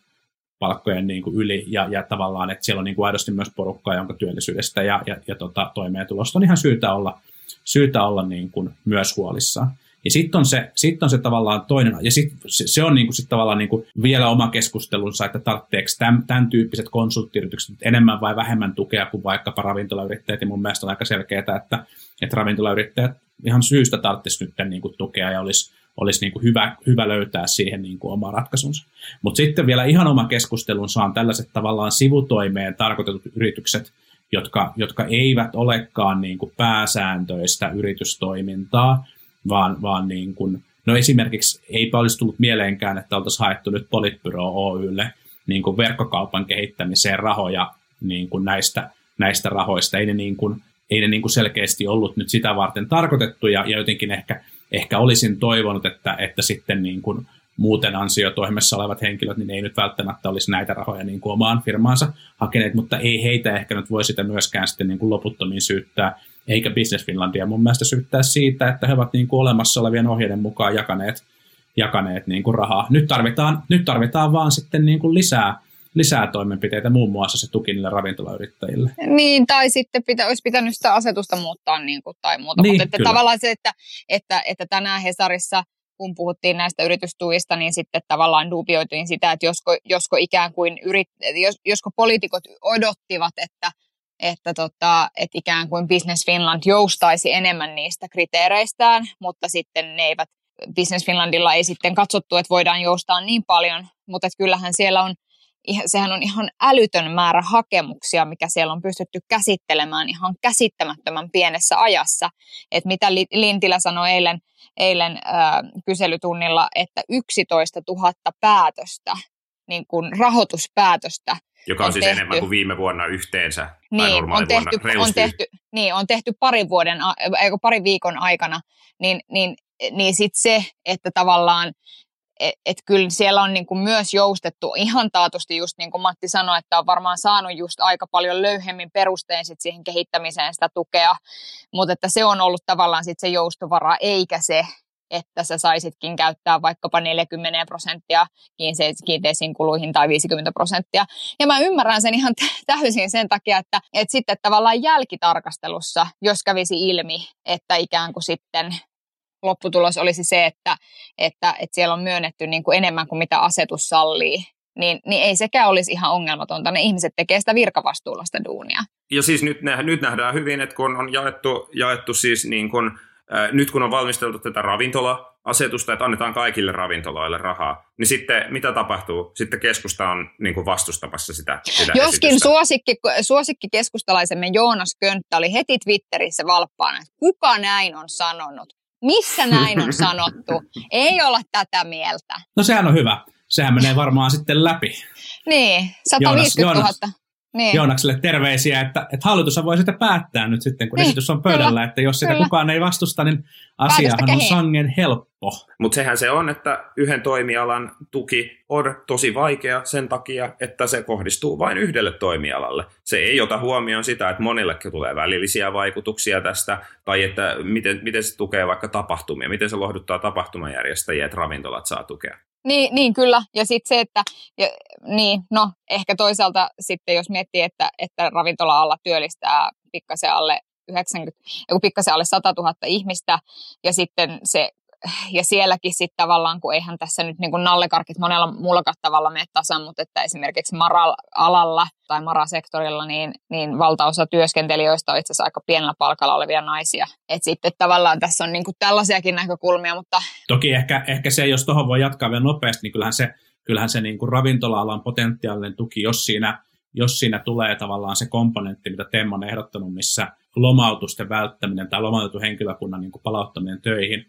palkkojen niin kuin yli ja, ja tavallaan, että siellä on niin kuin aidosti myös porukkaa, jonka työllisyydestä ja, ja, ja tota, toimeentulosta on ihan syytä olla, syytä olla niin kuin myös huolissaan. Ja sitten on, se, sit on se tavallaan toinen, ja sit, se, se on niinku sit tavallaan niinku vielä oma keskustelunsa, että tarvitseeko tämän, tämän tyyppiset konsulttiyritykset enemmän vai vähemmän tukea kuin vaikkapa ravintolayrittäjät, ja mun mielestä on aika selkeää, että, että ravintolayrittäjät ihan syystä tarvitsisi nyt niinku tukea ja olisi, olisi niinku hyvä, hyvä löytää siihen niinku oma ratkaisunsa. Mutta sitten vielä ihan oma keskustelunsa on tällaiset tavallaan sivutoimeen tarkoitetut yritykset, jotka, jotka eivät olekaan niin kuin pääsääntöistä yritystoimintaa, vaan, vaan niin kuin, no esimerkiksi eipä olisi tullut mieleenkään, että oltaisiin haettu nyt Politbyro Oylle niin kuin verkkokaupan kehittämiseen rahoja niin kuin näistä, näistä rahoista. Ei ne, niin kuin, ei ne niin kuin selkeästi ollut nyt sitä varten tarkoitettu ja, ja jotenkin ehkä, ehkä olisin toivonut, että, että sitten niin kuin muuten ansiotoimessa olevat henkilöt, niin ei nyt välttämättä olisi näitä rahoja niin kuin omaan firmaansa hakeneet, mutta ei heitä ehkä nyt voi sitä myöskään sitten niin kuin loputtomiin syyttää eikä Business Finlandia mun mielestä syyttää siitä, että he ovat niin kuin olemassa olevien ohjeiden mukaan jakaneet, jakaneet niin kuin rahaa. Nyt tarvitaan, nyt tarvitaan vaan sitten niin kuin lisää, lisää toimenpiteitä, muun muassa se tuki niille ravintolayrittäjille. Niin, tai sitten pitä, olisi pitänyt sitä asetusta muuttaa niin kuin, tai muuta. Niin, Mutta että tavallaan se, että, että, että tänään Hesarissa kun puhuttiin näistä yritystuista, niin sitten tavallaan dubioitiin sitä, että josko, josko ikään kuin yrit, jos, josko poliitikot odottivat, että että, tota, että ikään kuin Business Finland joustaisi enemmän niistä kriteereistään, mutta sitten ne eivät, Business Finlandilla ei sitten katsottu, että voidaan joustaa niin paljon, mutta että kyllähän siellä on, sehän on ihan älytön määrä hakemuksia, mikä siellä on pystytty käsittelemään ihan käsittämättömän pienessä ajassa. Että mitä Lintilä sanoi eilen, eilen äh, kyselytunnilla, että 11 000 päätöstä, niin kuin rahoituspäätöstä joka on, on siis tehty. enemmän kuin viime vuonna yhteensä. Niin, on tehty, vuonna, on, tehty, niin, on tehty pari, vuoden, pari viikon aikana, niin, niin, niin sitten se, että tavallaan että et kyllä siellä on niinku myös joustettu ihan taatusti, just niin kuin Matti sanoi, että on varmaan saanut just aika paljon löyhemmin perustein sit siihen kehittämiseen sitä tukea, mutta että se on ollut tavallaan sit se joustovara, eikä se, että sä saisitkin käyttää vaikkapa 40 prosenttia kiinteisiin kuluihin tai 50 prosenttia. Ja mä ymmärrän sen ihan täysin sen takia, että, että sitten tavallaan jälkitarkastelussa, jos kävisi ilmi, että ikään kuin sitten lopputulos olisi se, että, että, että siellä on myönnetty niin kuin enemmän kuin mitä asetus sallii, niin, niin ei sekään olisi ihan ongelmatonta. Ne ihmiset tekee sitä virkavastuullista duunia. Ja siis nyt, nyt nähdään hyvin, että kun on jaettu, jaettu siis niin kuin nyt kun on valmisteltu tätä ravintola-asetusta, että annetaan kaikille ravintoloille rahaa, niin sitten mitä tapahtuu? Sitten keskusta on niin kuin vastustamassa sitä, sitä Joskin suosikki, suosikki keskustalaisemme Joonas Könttä oli heti Twitterissä valppaana, että kuka näin on sanonut? Missä näin on <laughs> sanottu? Ei olla tätä mieltä. No sehän on hyvä. Sehän menee varmaan sitten läpi. Niin, 150 000. Joonas, Niin. Joonakselle terveisiä, että, että hallitus voi sitä päättää nyt sitten, kun Niin, esitys on pöydällä, kyllä, että jos sitä kyllä. kukaan ei vastusta, niin asiahan on sangen helppo. Mutta sehän se on, että yhden toimialan tuki on tosi vaikea sen takia, että se kohdistuu vain yhdelle toimialalle. Se ei ota huomioon sitä, että monillekin tulee välillisiä vaikutuksia tästä, tai että miten, miten se tukee vaikka tapahtumia, miten se lohduttaa tapahtumajärjestäjiä, että ravintolat saa tukea. Niin, niin kyllä. Ja sitten se, että ja, niin, no, ehkä toisaalta sitten jos miettii, että, että ravintola-alla työllistää pikkasen alle 90, joku pikkasen alle 100 000 ihmistä ja sitten se ja sielläkin sitten tavallaan, kun eihän tässä nyt niin nallekarkit monella muullakaan tavalla mene tasan, mutta että esimerkiksi Mara-alalla tai Mara-sektorilla, niin, niin valtaosa työskentelijöistä on itse asiassa aika pienellä palkalla olevia naisia. Et sitten tavallaan tässä on niin kuin tällaisiakin näkökulmia, mutta Toki ehkä, ehkä se, jos tuohon voi jatkaa vielä nopeasti, niin kyllähän se, kyllähän se niin kuin ravintola-alan potentiaalinen tuki, jos siinä, jos siinä tulee tavallaan se komponentti, mitä Temmo on ehdottanut, missä lomautusten välttäminen tai lomautetun henkilökunnan niin kuin palauttaminen töihin,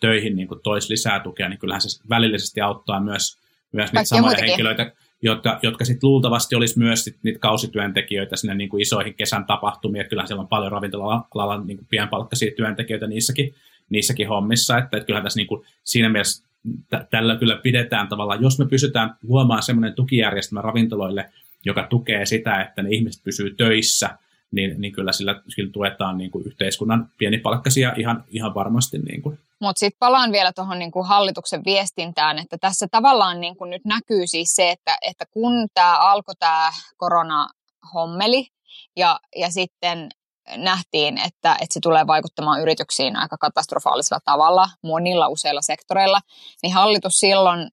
töihin niin kuin toisi lisää tukea, niin kyllähän se välillisesti auttaa myös, myös niitä samoja muitakin. henkilöitä, jotka, jotka sitten luultavasti olisi myös sit niitä kausityöntekijöitä sinne niin kuin isoihin kesän tapahtumiin, että kyllähän siellä on paljon ravintola-alalla niin kuin pienpalkkaisia työntekijöitä niissäkin, niissäkin hommissa, että, että kyllähän tässä niin kuin siinä mielessä tä- tällä kyllä pidetään tavallaan, jos me pysytään luomaan semmoinen tukijärjestelmä ravintoloille, joka tukee sitä, että ne ihmiset pysyy töissä, niin, niin kyllä sillä, sillä tuetaan niin kuin yhteiskunnan pienipalkkaisia ihan, ihan varmasti. Niin kuin. Mutta sitten palaan vielä tuohon niinku hallituksen viestintään, että tässä tavallaan niinku nyt näkyy siis se, että, että kun tämä alkoi tämä koronahommeli ja, ja sitten nähtiin, että, että se tulee vaikuttamaan yrityksiin aika katastrofaalisella tavalla monilla useilla sektoreilla, niin hallitus silloin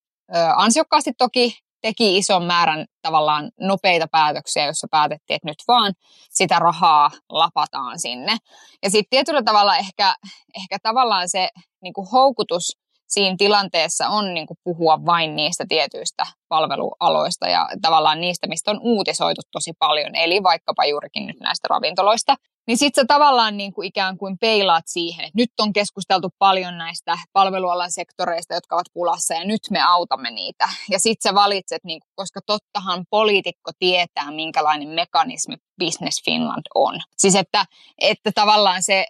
ansiokkaasti toki teki ison määrän tavallaan nopeita päätöksiä, joissa päätettiin, että nyt vaan sitä rahaa lapataan sinne. Ja sitten tietyllä tavalla ehkä, ehkä tavallaan se niin kuin houkutus siinä tilanteessa on niin kuin puhua vain niistä tietyistä palvelualoista ja tavallaan niistä, mistä on uutisoitu tosi paljon, eli vaikkapa juurikin nyt näistä ravintoloista. Niin sitten sä tavallaan niin kuin ikään kuin peilaat siihen, että nyt on keskusteltu paljon näistä palvelualan sektoreista, jotka ovat pulassa, ja nyt me autamme niitä. Ja sitten sä valitset, niin kuin, koska tottahan poliitikko tietää, minkälainen mekanismi Business Finland on. Siis että, että tavallaan se...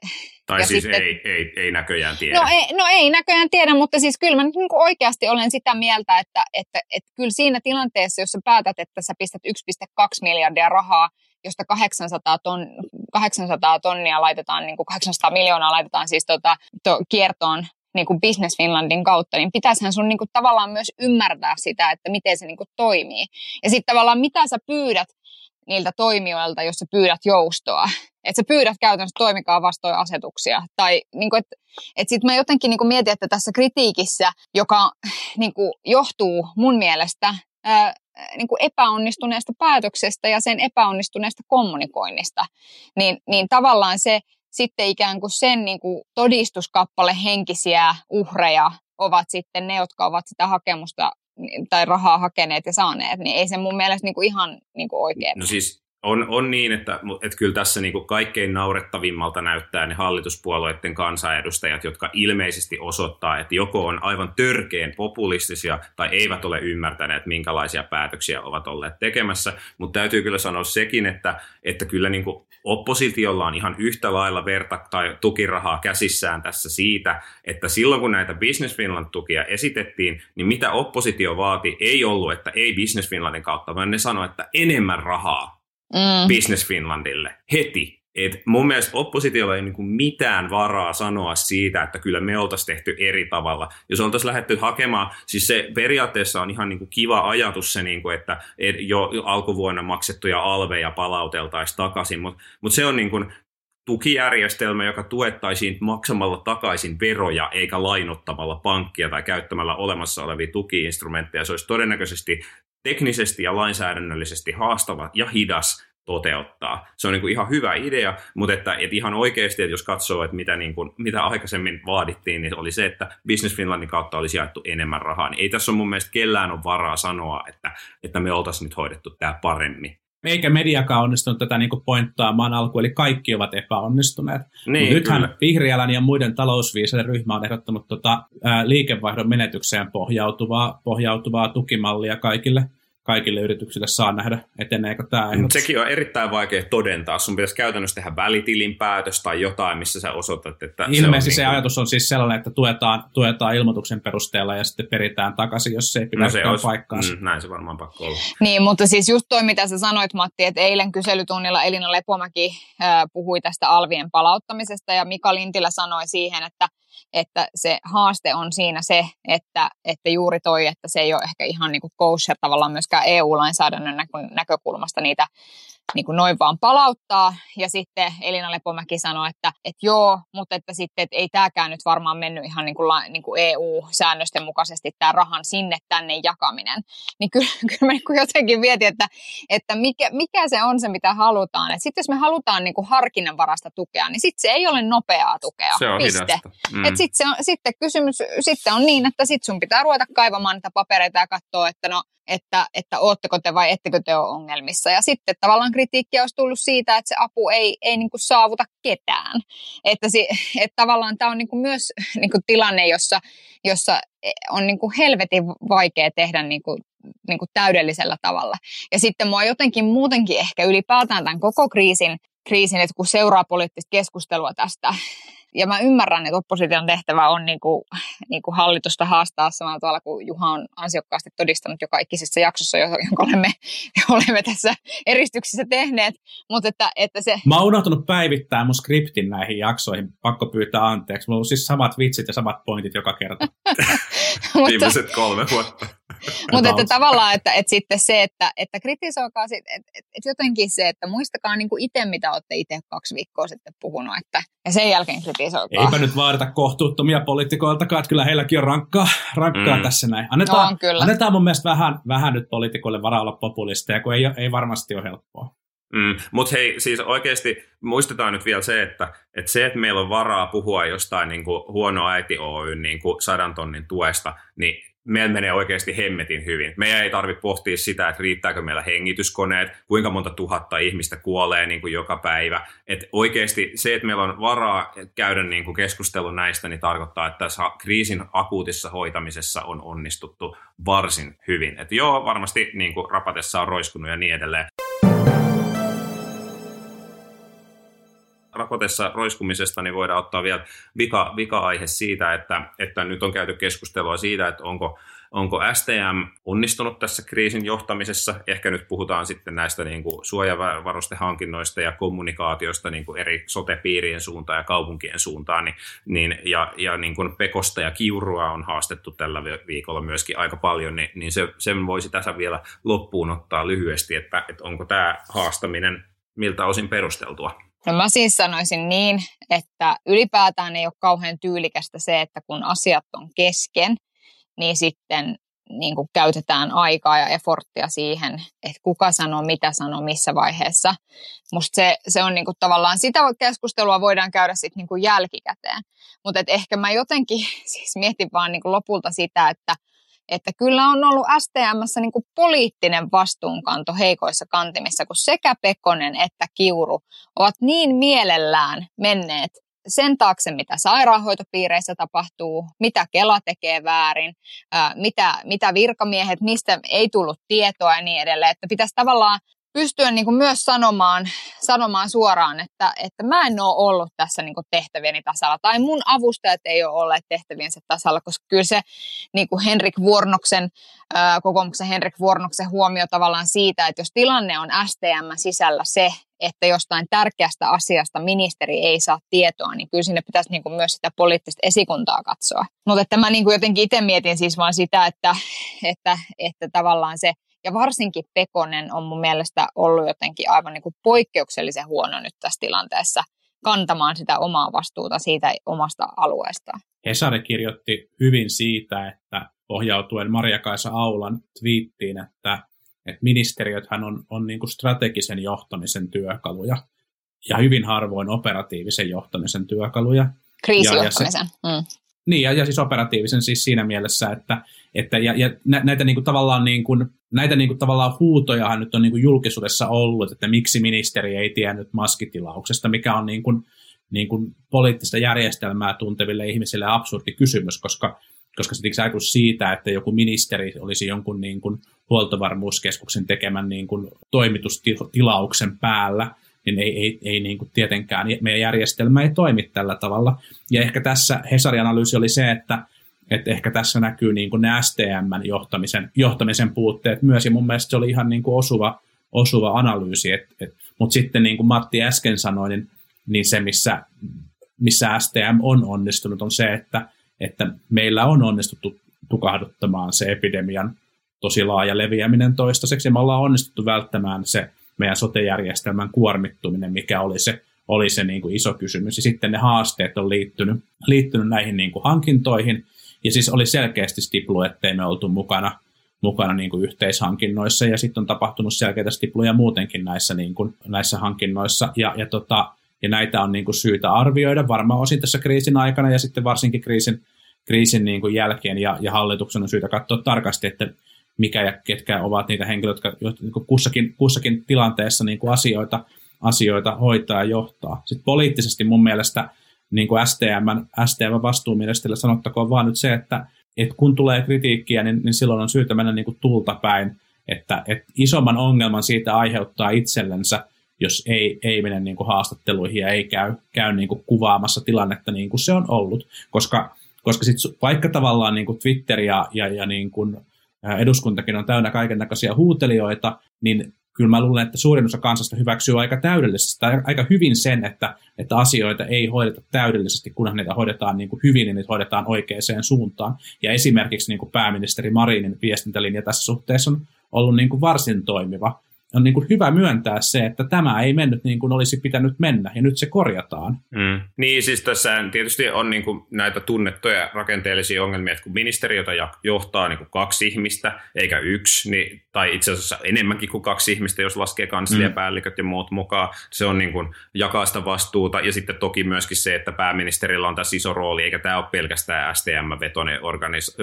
Tai Ja siis sitten- ei, ei, ei näköjään tiedä. No ei, no ei näköjään tiedä, mutta siis kyllä mä niin kuin oikeasti olen sitä mieltä, että, että, että kyllä siinä tilanteessa, jos sä päätät, että sä pistät 1,2 miljardia rahaa, josta 800, ton, 800 tonnia laitetaan, niin kuin 800 miljoonaa laitetaan siis tota, to, kiertoon niin kuin Business Finlandin kautta, niin pitäisihän sun niin kuin tavallaan myös ymmärtää sitä, että miten se niin kuin toimii. Ja sitten tavallaan mitä sä pyydät niiltä toimijoilta, jos sä pyydät joustoa. Että sä pyydät käytännössä toimikaa vastoin asetuksia. Tai niin kuin, että et sitten mä jotenkin niin kuin mietin, että tässä kritiikissä, joka niin kuin johtuu mun mielestä ää, niin kuin epäonnistuneesta päätöksestä ja sen epäonnistuneesta kommunikoinnista, niin, niin tavallaan se sitten ikään kuin sen niin kuin todistuskappale henkisiä uhreja ovat sitten ne, jotka ovat sitä hakemusta tai rahaa hakeneet ja saaneet, niin ei se mun mielestä niin kuin ihan niin kuin oikein. No siis on, on niin, että, että kyllä tässä niin kuin kaikkein naurettavimmalta näyttää ne hallituspuolueiden kansanedustajat, jotka ilmeisesti osoittaa, että joko on aivan törkeen populistisia tai eivät ole ymmärtäneet, minkälaisia päätöksiä ovat olleet tekemässä. Mutta täytyy kyllä sanoa sekin, että, että kyllä niin kuin oppositiolla on ihan yhtä lailla verta tai tukirahaa käsissään tässä siitä, että silloin kun näitä Business Finland-tukia esitettiin, niin mitä oppositio vaati ei ollut, että ei Business Finlandin kautta, vaan ne sanoi, että enemmän rahaa Mm. Business Finlandille heti. Et mun mielestä oppositiolla ei niinku mitään varaa sanoa siitä, että kyllä me oltaisiin tehty eri tavalla. Jos oltaisiin lähdetty hakemaan, siis se periaatteessa on ihan niinku kiva ajatus se, niinku, että et jo alkuvuonna maksettuja alveja palauteltaisiin takaisin, mutta mut se on niinku tukijärjestelmä, joka tuettaisiin maksamalla takaisin veroja eikä lainottamalla pankkia tai käyttämällä olemassa olevia tukiinstrumentteja. Se olisi todennäköisesti teknisesti ja lainsäädännöllisesti haastava ja hidas toteuttaa. Se on niin kuin ihan hyvä idea, mutta että, että ihan oikeasti, että jos katsoo, että mitä, niin kuin, mitä aikaisemmin vaadittiin, niin oli se, että Business Finlandin kautta olisi jaettu enemmän rahaa. Niin ei tässä ole mun mielestä kellään ole varaa sanoa, että, että me oltaisiin nyt hoidettu tämä paremmin. Eikä mediakaan onnistunut tätä niin pointtaamaan alkuun, eli kaikki ovat epäonnistuneet. Niin, Mut nythän kyllä. Vihriälän ja muiden talousviisaiden ryhmä on ehdottanut tota, ää, liikevaihdon menetykseen pohjautuvaa, pohjautuvaa tukimallia kaikille, kaikille yrityksille saa nähdä, eteneekö tämä Mutta ehdotus. sekin on erittäin vaikea todentaa. Sun pitäisi käytännössä tehdä välitilin päätös tai jotain, missä sä osoitat, että Ilmeisesti se, se, on niin ajatus on siis sellainen, että tuetaan, tuetaan ilmoituksen perusteella ja sitten peritään takaisin, jos se ei kuin, no se olisi, paikkaansa. mm, näin se varmaan pakko olla. Niin, mutta siis just toi, mitä sä sanoit, Matti, että eilen kyselytunnilla Elina Lepomäki äh, puhui tästä alvien palauttamisesta ja Mika Lintilä sanoi siihen, että, että se haaste on siinä se, että, että juuri toi, että se ei ole ehkä ihan niin kuin kosher tavallaan myöskään EU-lainsäädännön näkö, näkökulmasta niitä niin kuin noin vaan palauttaa. Ja sitten Elina Lepomäki sanoi, että, että joo, mutta että sitten että ei tämäkään nyt varmaan mennyt ihan niin kuin, la- niin kuin EU-säännösten mukaisesti tämä rahan sinne tänne jakaminen. Niin kyllä, <laughs> kyllä mä niin jotenkin mietin, että, että mikä, mikä se on se, mitä halutaan. Sitten jos me halutaan niin kuin harkinnanvarasta tukea, niin sitten se ei ole nopeaa tukea. Se on Piste. hidasta. Mm. Et sit se on, sitten kysymys sitten on niin, että sit sun pitää ruveta kaivamaan niitä papereita ja katsoa, että no, että, että ootteko te vai ettekö te ole ongelmissa. Ja sitten tavallaan kritiikkiä olisi tullut siitä, että se apu ei, ei niin kuin saavuta ketään. Että, si, että tavallaan tämä on niin kuin myös niin kuin tilanne, jossa, jossa on niin kuin helvetin vaikea tehdä niin kuin, niin kuin täydellisellä tavalla. Ja sitten mua jotenkin muutenkin ehkä ylipäätään tämän koko kriisin, kriisin että kun seuraa poliittista keskustelua tästä, ja mä ymmärrän, että opposition tehtävä on niin kuin, niin kuin hallitusta haastaa samalla tavalla kuin Juha on ansiokkaasti todistanut joka ikisessä jaksossa, jonka olemme, <laughs> olemme tässä eristyksissä tehneet. Mutta että, että se... Mä oon unohtanut päivittää mun skriptin näihin jaksoihin. Pakko pyytää anteeksi. Mulla on siis samat vitsit ja samat pointit joka kerta. <laughs> Viimeiset kolme vuotta. Mutta että tavallaan, että, että sitten se, että, että kritisoikaa, sit, että, että, jotenkin se, että muistakaa niin kuin itse, mitä olette itse kaksi viikkoa sitten puhunut, että, ja sen jälkeen kritisoikaa. Eipä nyt vaadita kohtuuttomia poliitikoiltakaan, että kyllä heilläkin on rankkaa, rankkaa Mm. mm. tässä näin. Annetaan, On kyllä. annetaan mun mielestä vähän, vähän nyt poliitikoille varaa olla populisteja, kun ei, ei varmasti ole helppoa. Mm, Mutta hei, siis oikeasti muistetaan nyt vielä se, että, että se, että meillä on varaa puhua jostain niin kuin huono äiti Oyn niin kuin sadan tonnin tuesta, niin meillä menee oikeasti hemmetin hyvin. Meidän ei tarvitse pohtia sitä, että riittääkö meillä hengityskoneet, kuinka monta tuhatta ihmistä kuolee niin kuin joka päivä. Et oikeasti se, että meillä on varaa käydä niin kuin keskustelu näistä, niin tarkoittaa, että tässä kriisin akuutissa hoitamisessa on onnistuttu varsin hyvin. Et joo, varmasti niin kuin rapatessa on roiskunut ja niin edelleen. Rapotessa roiskumisesta niin voidaan ottaa vielä vika, vika-aihe siitä, että, että nyt on käyty keskustelua siitä, että onko, onko STM onnistunut tässä kriisin johtamisessa. Ehkä nyt puhutaan sitten näistä niin kuin suojavarustehankinnoista ja kommunikaatiosta niin kuin eri sotepiirien suuntaan ja kaupunkien suuntaan. Niin, niin, ja ja niin kuin Pekosta ja Kiurua on haastettu tällä vi- viikolla myöskin aika paljon, niin, niin se, sen voisi tässä vielä loppuun ottaa lyhyesti, että, että onko tämä haastaminen miltä osin perusteltua. No mä siis sanoisin niin, että ylipäätään ei ole kauhean tyylikästä se, että kun asiat on kesken, niin sitten niin kuin käytetään aikaa ja efforttia siihen, että kuka sanoo, mitä sanoo, missä vaiheessa. Musta se, se on niin kuin tavallaan, sitä keskustelua voidaan käydä sitten niin kuin jälkikäteen. Mutta ehkä mä jotenkin <laughs> siis mietin vaan niin kuin lopulta sitä, että että kyllä on ollut STMssä niin kuin poliittinen vastuunkanto heikoissa kantimissa, kun sekä Pekkonen että Kiuru ovat niin mielellään menneet sen taakse, mitä sairaanhoitopiireissä tapahtuu, mitä Kela tekee väärin, ää, mitä, mitä virkamiehet, mistä ei tullut tietoa ja niin edelleen. Että pitäisi tavallaan pystyä niin kuin myös sanomaan, sanomaan suoraan, että, että mä en ole ollut tässä niin kuin tehtävieni tasalla, tai mun avustajat ei ole olleet tehtäviensä tasalla, koska kyllä se niin kuin Henrik Vuornoksen, kokoomuksen Henrik Vuornoksen huomio tavallaan siitä, että jos tilanne on STM sisällä se, että jostain tärkeästä asiasta ministeri ei saa tietoa, niin kyllä sinne pitäisi niin kuin myös sitä poliittista esikuntaa katsoa. Mutta että mä niin kuin jotenkin itse mietin siis vaan sitä, että, että, että tavallaan se, ja varsinkin Pekonen on mun mielestä ollut jotenkin aivan niin kuin poikkeuksellisen huono nyt tässä tilanteessa kantamaan sitä omaa vastuuta siitä omasta alueestaan. Hesari kirjoitti hyvin siitä, että pohjautuen Maria-Kaisa Aulan twiittiin, että, että ministeriöthän on, on niin kuin strategisen johtamisen työkaluja ja hyvin harvoin operatiivisen johtamisen työkaluja. Kriisijohtamisen. Mm. Niin, ja, ja siis operatiivisen siis siinä mielessä, että, että ja, ja nä, näitä niin kuin tavallaan, niin kuin, näitä niin kuin tavallaan huutojahan nyt on niin kuin julkisuudessa ollut, että miksi ministeri ei tiennyt maskitilauksesta, mikä on niin kuin, niin kuin poliittista järjestelmää tunteville ihmisille absurdi kysymys, koska koska se ajatus siitä, että joku ministeri olisi jonkun niin kuin huoltovarmuuskeskuksen tekemän niin kuin toimitustilauksen päällä, niin ei, ei, ei niin kuin tietenkään, meidän järjestelmä ei toimi tällä tavalla. Ja ehkä tässä Hesari-analyysi oli se, että, että ehkä tässä näkyy niin kuin ne STMn johtamisen, johtamisen puutteet myös, ja mun mielestä se oli ihan niin kuin osuva, osuva analyysi. Et, et, Mutta sitten niin kuin Matti äsken sanoi, niin, niin se, missä, missä STM on onnistunut, on se, että, että meillä on onnistuttu tukahduttamaan se epidemian tosi laaja leviäminen toistaiseksi, ja me ollaan onnistuttu välttämään se meidän sotejärjestelmän kuormittuminen, mikä oli se, oli se niin kuin iso kysymys. Ja sitten ne haasteet on liittynyt, liittynyt näihin niin kuin hankintoihin, ja siis oli selkeästi stiplu, ettei me oltu mukana, mukana niin kuin yhteishankinnoissa, ja sitten on tapahtunut selkeitä stipluja muutenkin näissä, niin kuin, näissä hankinnoissa, ja, ja, tota, ja näitä on niin kuin syytä arvioida varmaan osin tässä kriisin aikana, ja sitten varsinkin kriisin, kriisin niin kuin jälkeen, ja, ja hallituksen on syytä katsoa tarkasti, että mikä ja ketkä ovat niitä henkilöitä, jotka niin kussakin, kussakin tilanteessa niin kuin asioita, asioita hoitaa ja johtaa. Sitten poliittisesti mun mielestä niin kuin STM, STM vastuuministerille sanottakoon vaan nyt se, että, että kun tulee kritiikkiä, niin, niin silloin on syytä mennä niin kuin tulta päin, että, että isomman ongelman siitä aiheuttaa itsellensä, jos ei, ei mene niin kuin haastatteluihin ja ei käy, käy niin kuin kuvaamassa tilannetta niin kuin se on ollut. Koska, koska sit, vaikka tavallaan niin kuin Twitter ja, ja, ja niin kuin eduskuntakin on täynnä kaiken näköisiä huutelijoita, niin kyllä mä luulen, että suurin osa kansasta hyväksyy aika täydellisesti tai aika hyvin sen, että, että asioita ei hoideta täydellisesti, kunhan niitä hoidetaan niin kuin hyvin, niin niitä hoidetaan oikeaan suuntaan. Ja esimerkiksi niin kuin pääministeri Marinin viestintälinja tässä suhteessa on ollut niin kuin varsin toimiva on niin kuin hyvä myöntää se, että tämä ei mennyt niin kuin olisi pitänyt mennä, ja nyt se korjataan. Mm. Niin, siis tässä tietysti on niin kuin näitä tunnettuja rakenteellisia ongelmia, että kun ministeriötä johtaa niin kuin kaksi ihmistä, eikä yksi, niin, tai itse asiassa enemmänkin kuin kaksi ihmistä, jos laskee kansliapäälliköt mm. ja muut mukaan, se on niin kuin jakaa sitä vastuuta, ja sitten toki myöskin se, että pääministerillä on tässä iso rooli, eikä tämä ole pelkästään STM-vetoinen organis-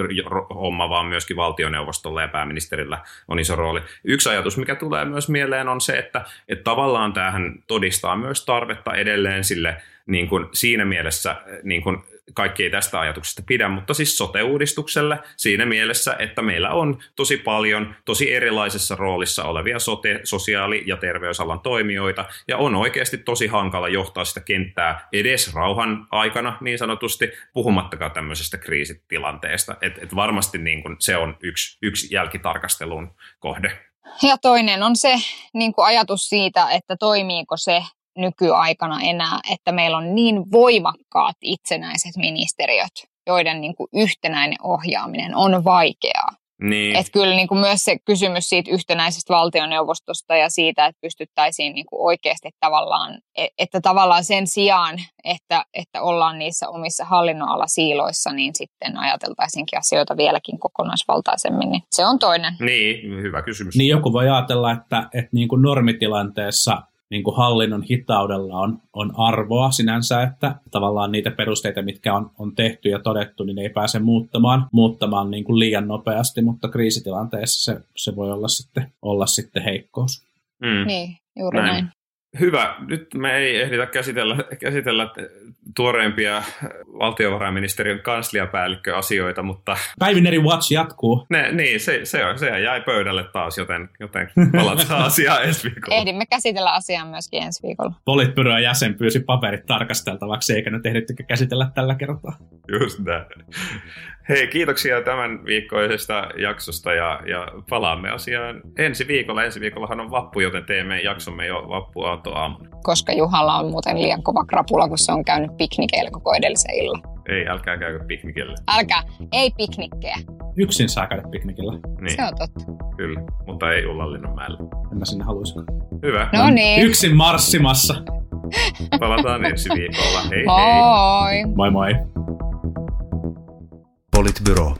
homma, vaan myöskin valtioneuvostolla ja pääministerillä on iso rooli. Yksi ajatus, mikä tulee myös myös mieleen on se, että, että tavallaan tämähän todistaa myös tarvetta edelleen sille niin kuin siinä mielessä niin kuin kaikki ei tästä ajatuksesta pidä, mutta siis sote-uudistukselle siinä mielessä, että meillä on tosi paljon tosi erilaisessa roolissa olevia sote, sosiaali- ja terveysalan toimijoita, ja on oikeasti tosi hankala johtaa sitä kenttää edes rauhan aikana niin sanotusti, puhumattakaan tämmöisestä kriisitilanteesta. Et, et varmasti niin kun se on yksi, yksi jälkitarkastelun kohde. Ja toinen on se niin kuin ajatus siitä, että toimiiko se nykyaikana enää, että meillä on niin voimakkaat itsenäiset ministeriöt, joiden niin kuin yhtenäinen ohjaaminen on vaikeaa. Niin. Että kyllä niin kuin myös se kysymys siitä yhtenäisestä valtioneuvostosta ja siitä, että pystyttäisiin niin kuin oikeasti tavallaan, e, että tavallaan sen sijaan, että, että ollaan niissä omissa hallinnonalasiiloissa, niin sitten ajateltaisinkin asioita vieläkin kokonaisvaltaisemmin. Niin se on toinen. Niin, hyvä kysymys. Niin joku voi ajatella, että, että niin kuin normitilanteessa niin kuin hallinnon hitaudella on, on arvoa sinänsä, että tavallaan niitä perusteita, mitkä on, on tehty ja todettu, niin ei pääse muuttamaan, muuttamaan niin kuin liian nopeasti, mutta kriisitilanteessa se, se voi olla sitten, olla sitten heikkous. Mm. Niin, juuri näin. näin. Hyvä. Nyt me ei ehditä käsitellä, käsitellä tuoreimpia valtiovarainministeriön kansliapäällikköasioita, mutta... Päivineri Watch jatkuu. Ne, niin, se, se, on, se jäi pöydälle taas, joten, joten palataan <laughs> asiaan ensi viikolla. Ehdimme käsitellä asiaa myöskin ensi viikolla. Politbyroon jäsen pyysi paperit tarkasteltavaksi, eikä nyt ehditty käsitellä tällä kertaa. Just näin. Hei, kiitoksia tämän viikkoisesta jaksosta ja, ja palaamme asiaan ensi viikolla. Ensi viikollahan on vappu, joten teemme jaksomme jo vappuaattoaamuna. Koska Juhalla on muuten liian kova krapula, kun se on käynyt piknikeillä koko edellisen illan. Ei, älkää käykö piknikillä. Älkää, ei piknikkejä. Yksin saa käydä piknikillä. Niin. Se on totta. Kyllä, mutta ei Ullanlinnan mäellä. En mä sinne haluaisi. Hyvä. No niin. Yksin marssimassa. Palataan ensi viikolla. Hei Moi. hei. Moi moi politbüro